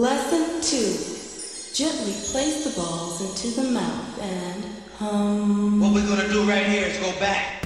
Lesson 2. Gently place the balls into the mouth and hum. What we're gonna do right here is go back.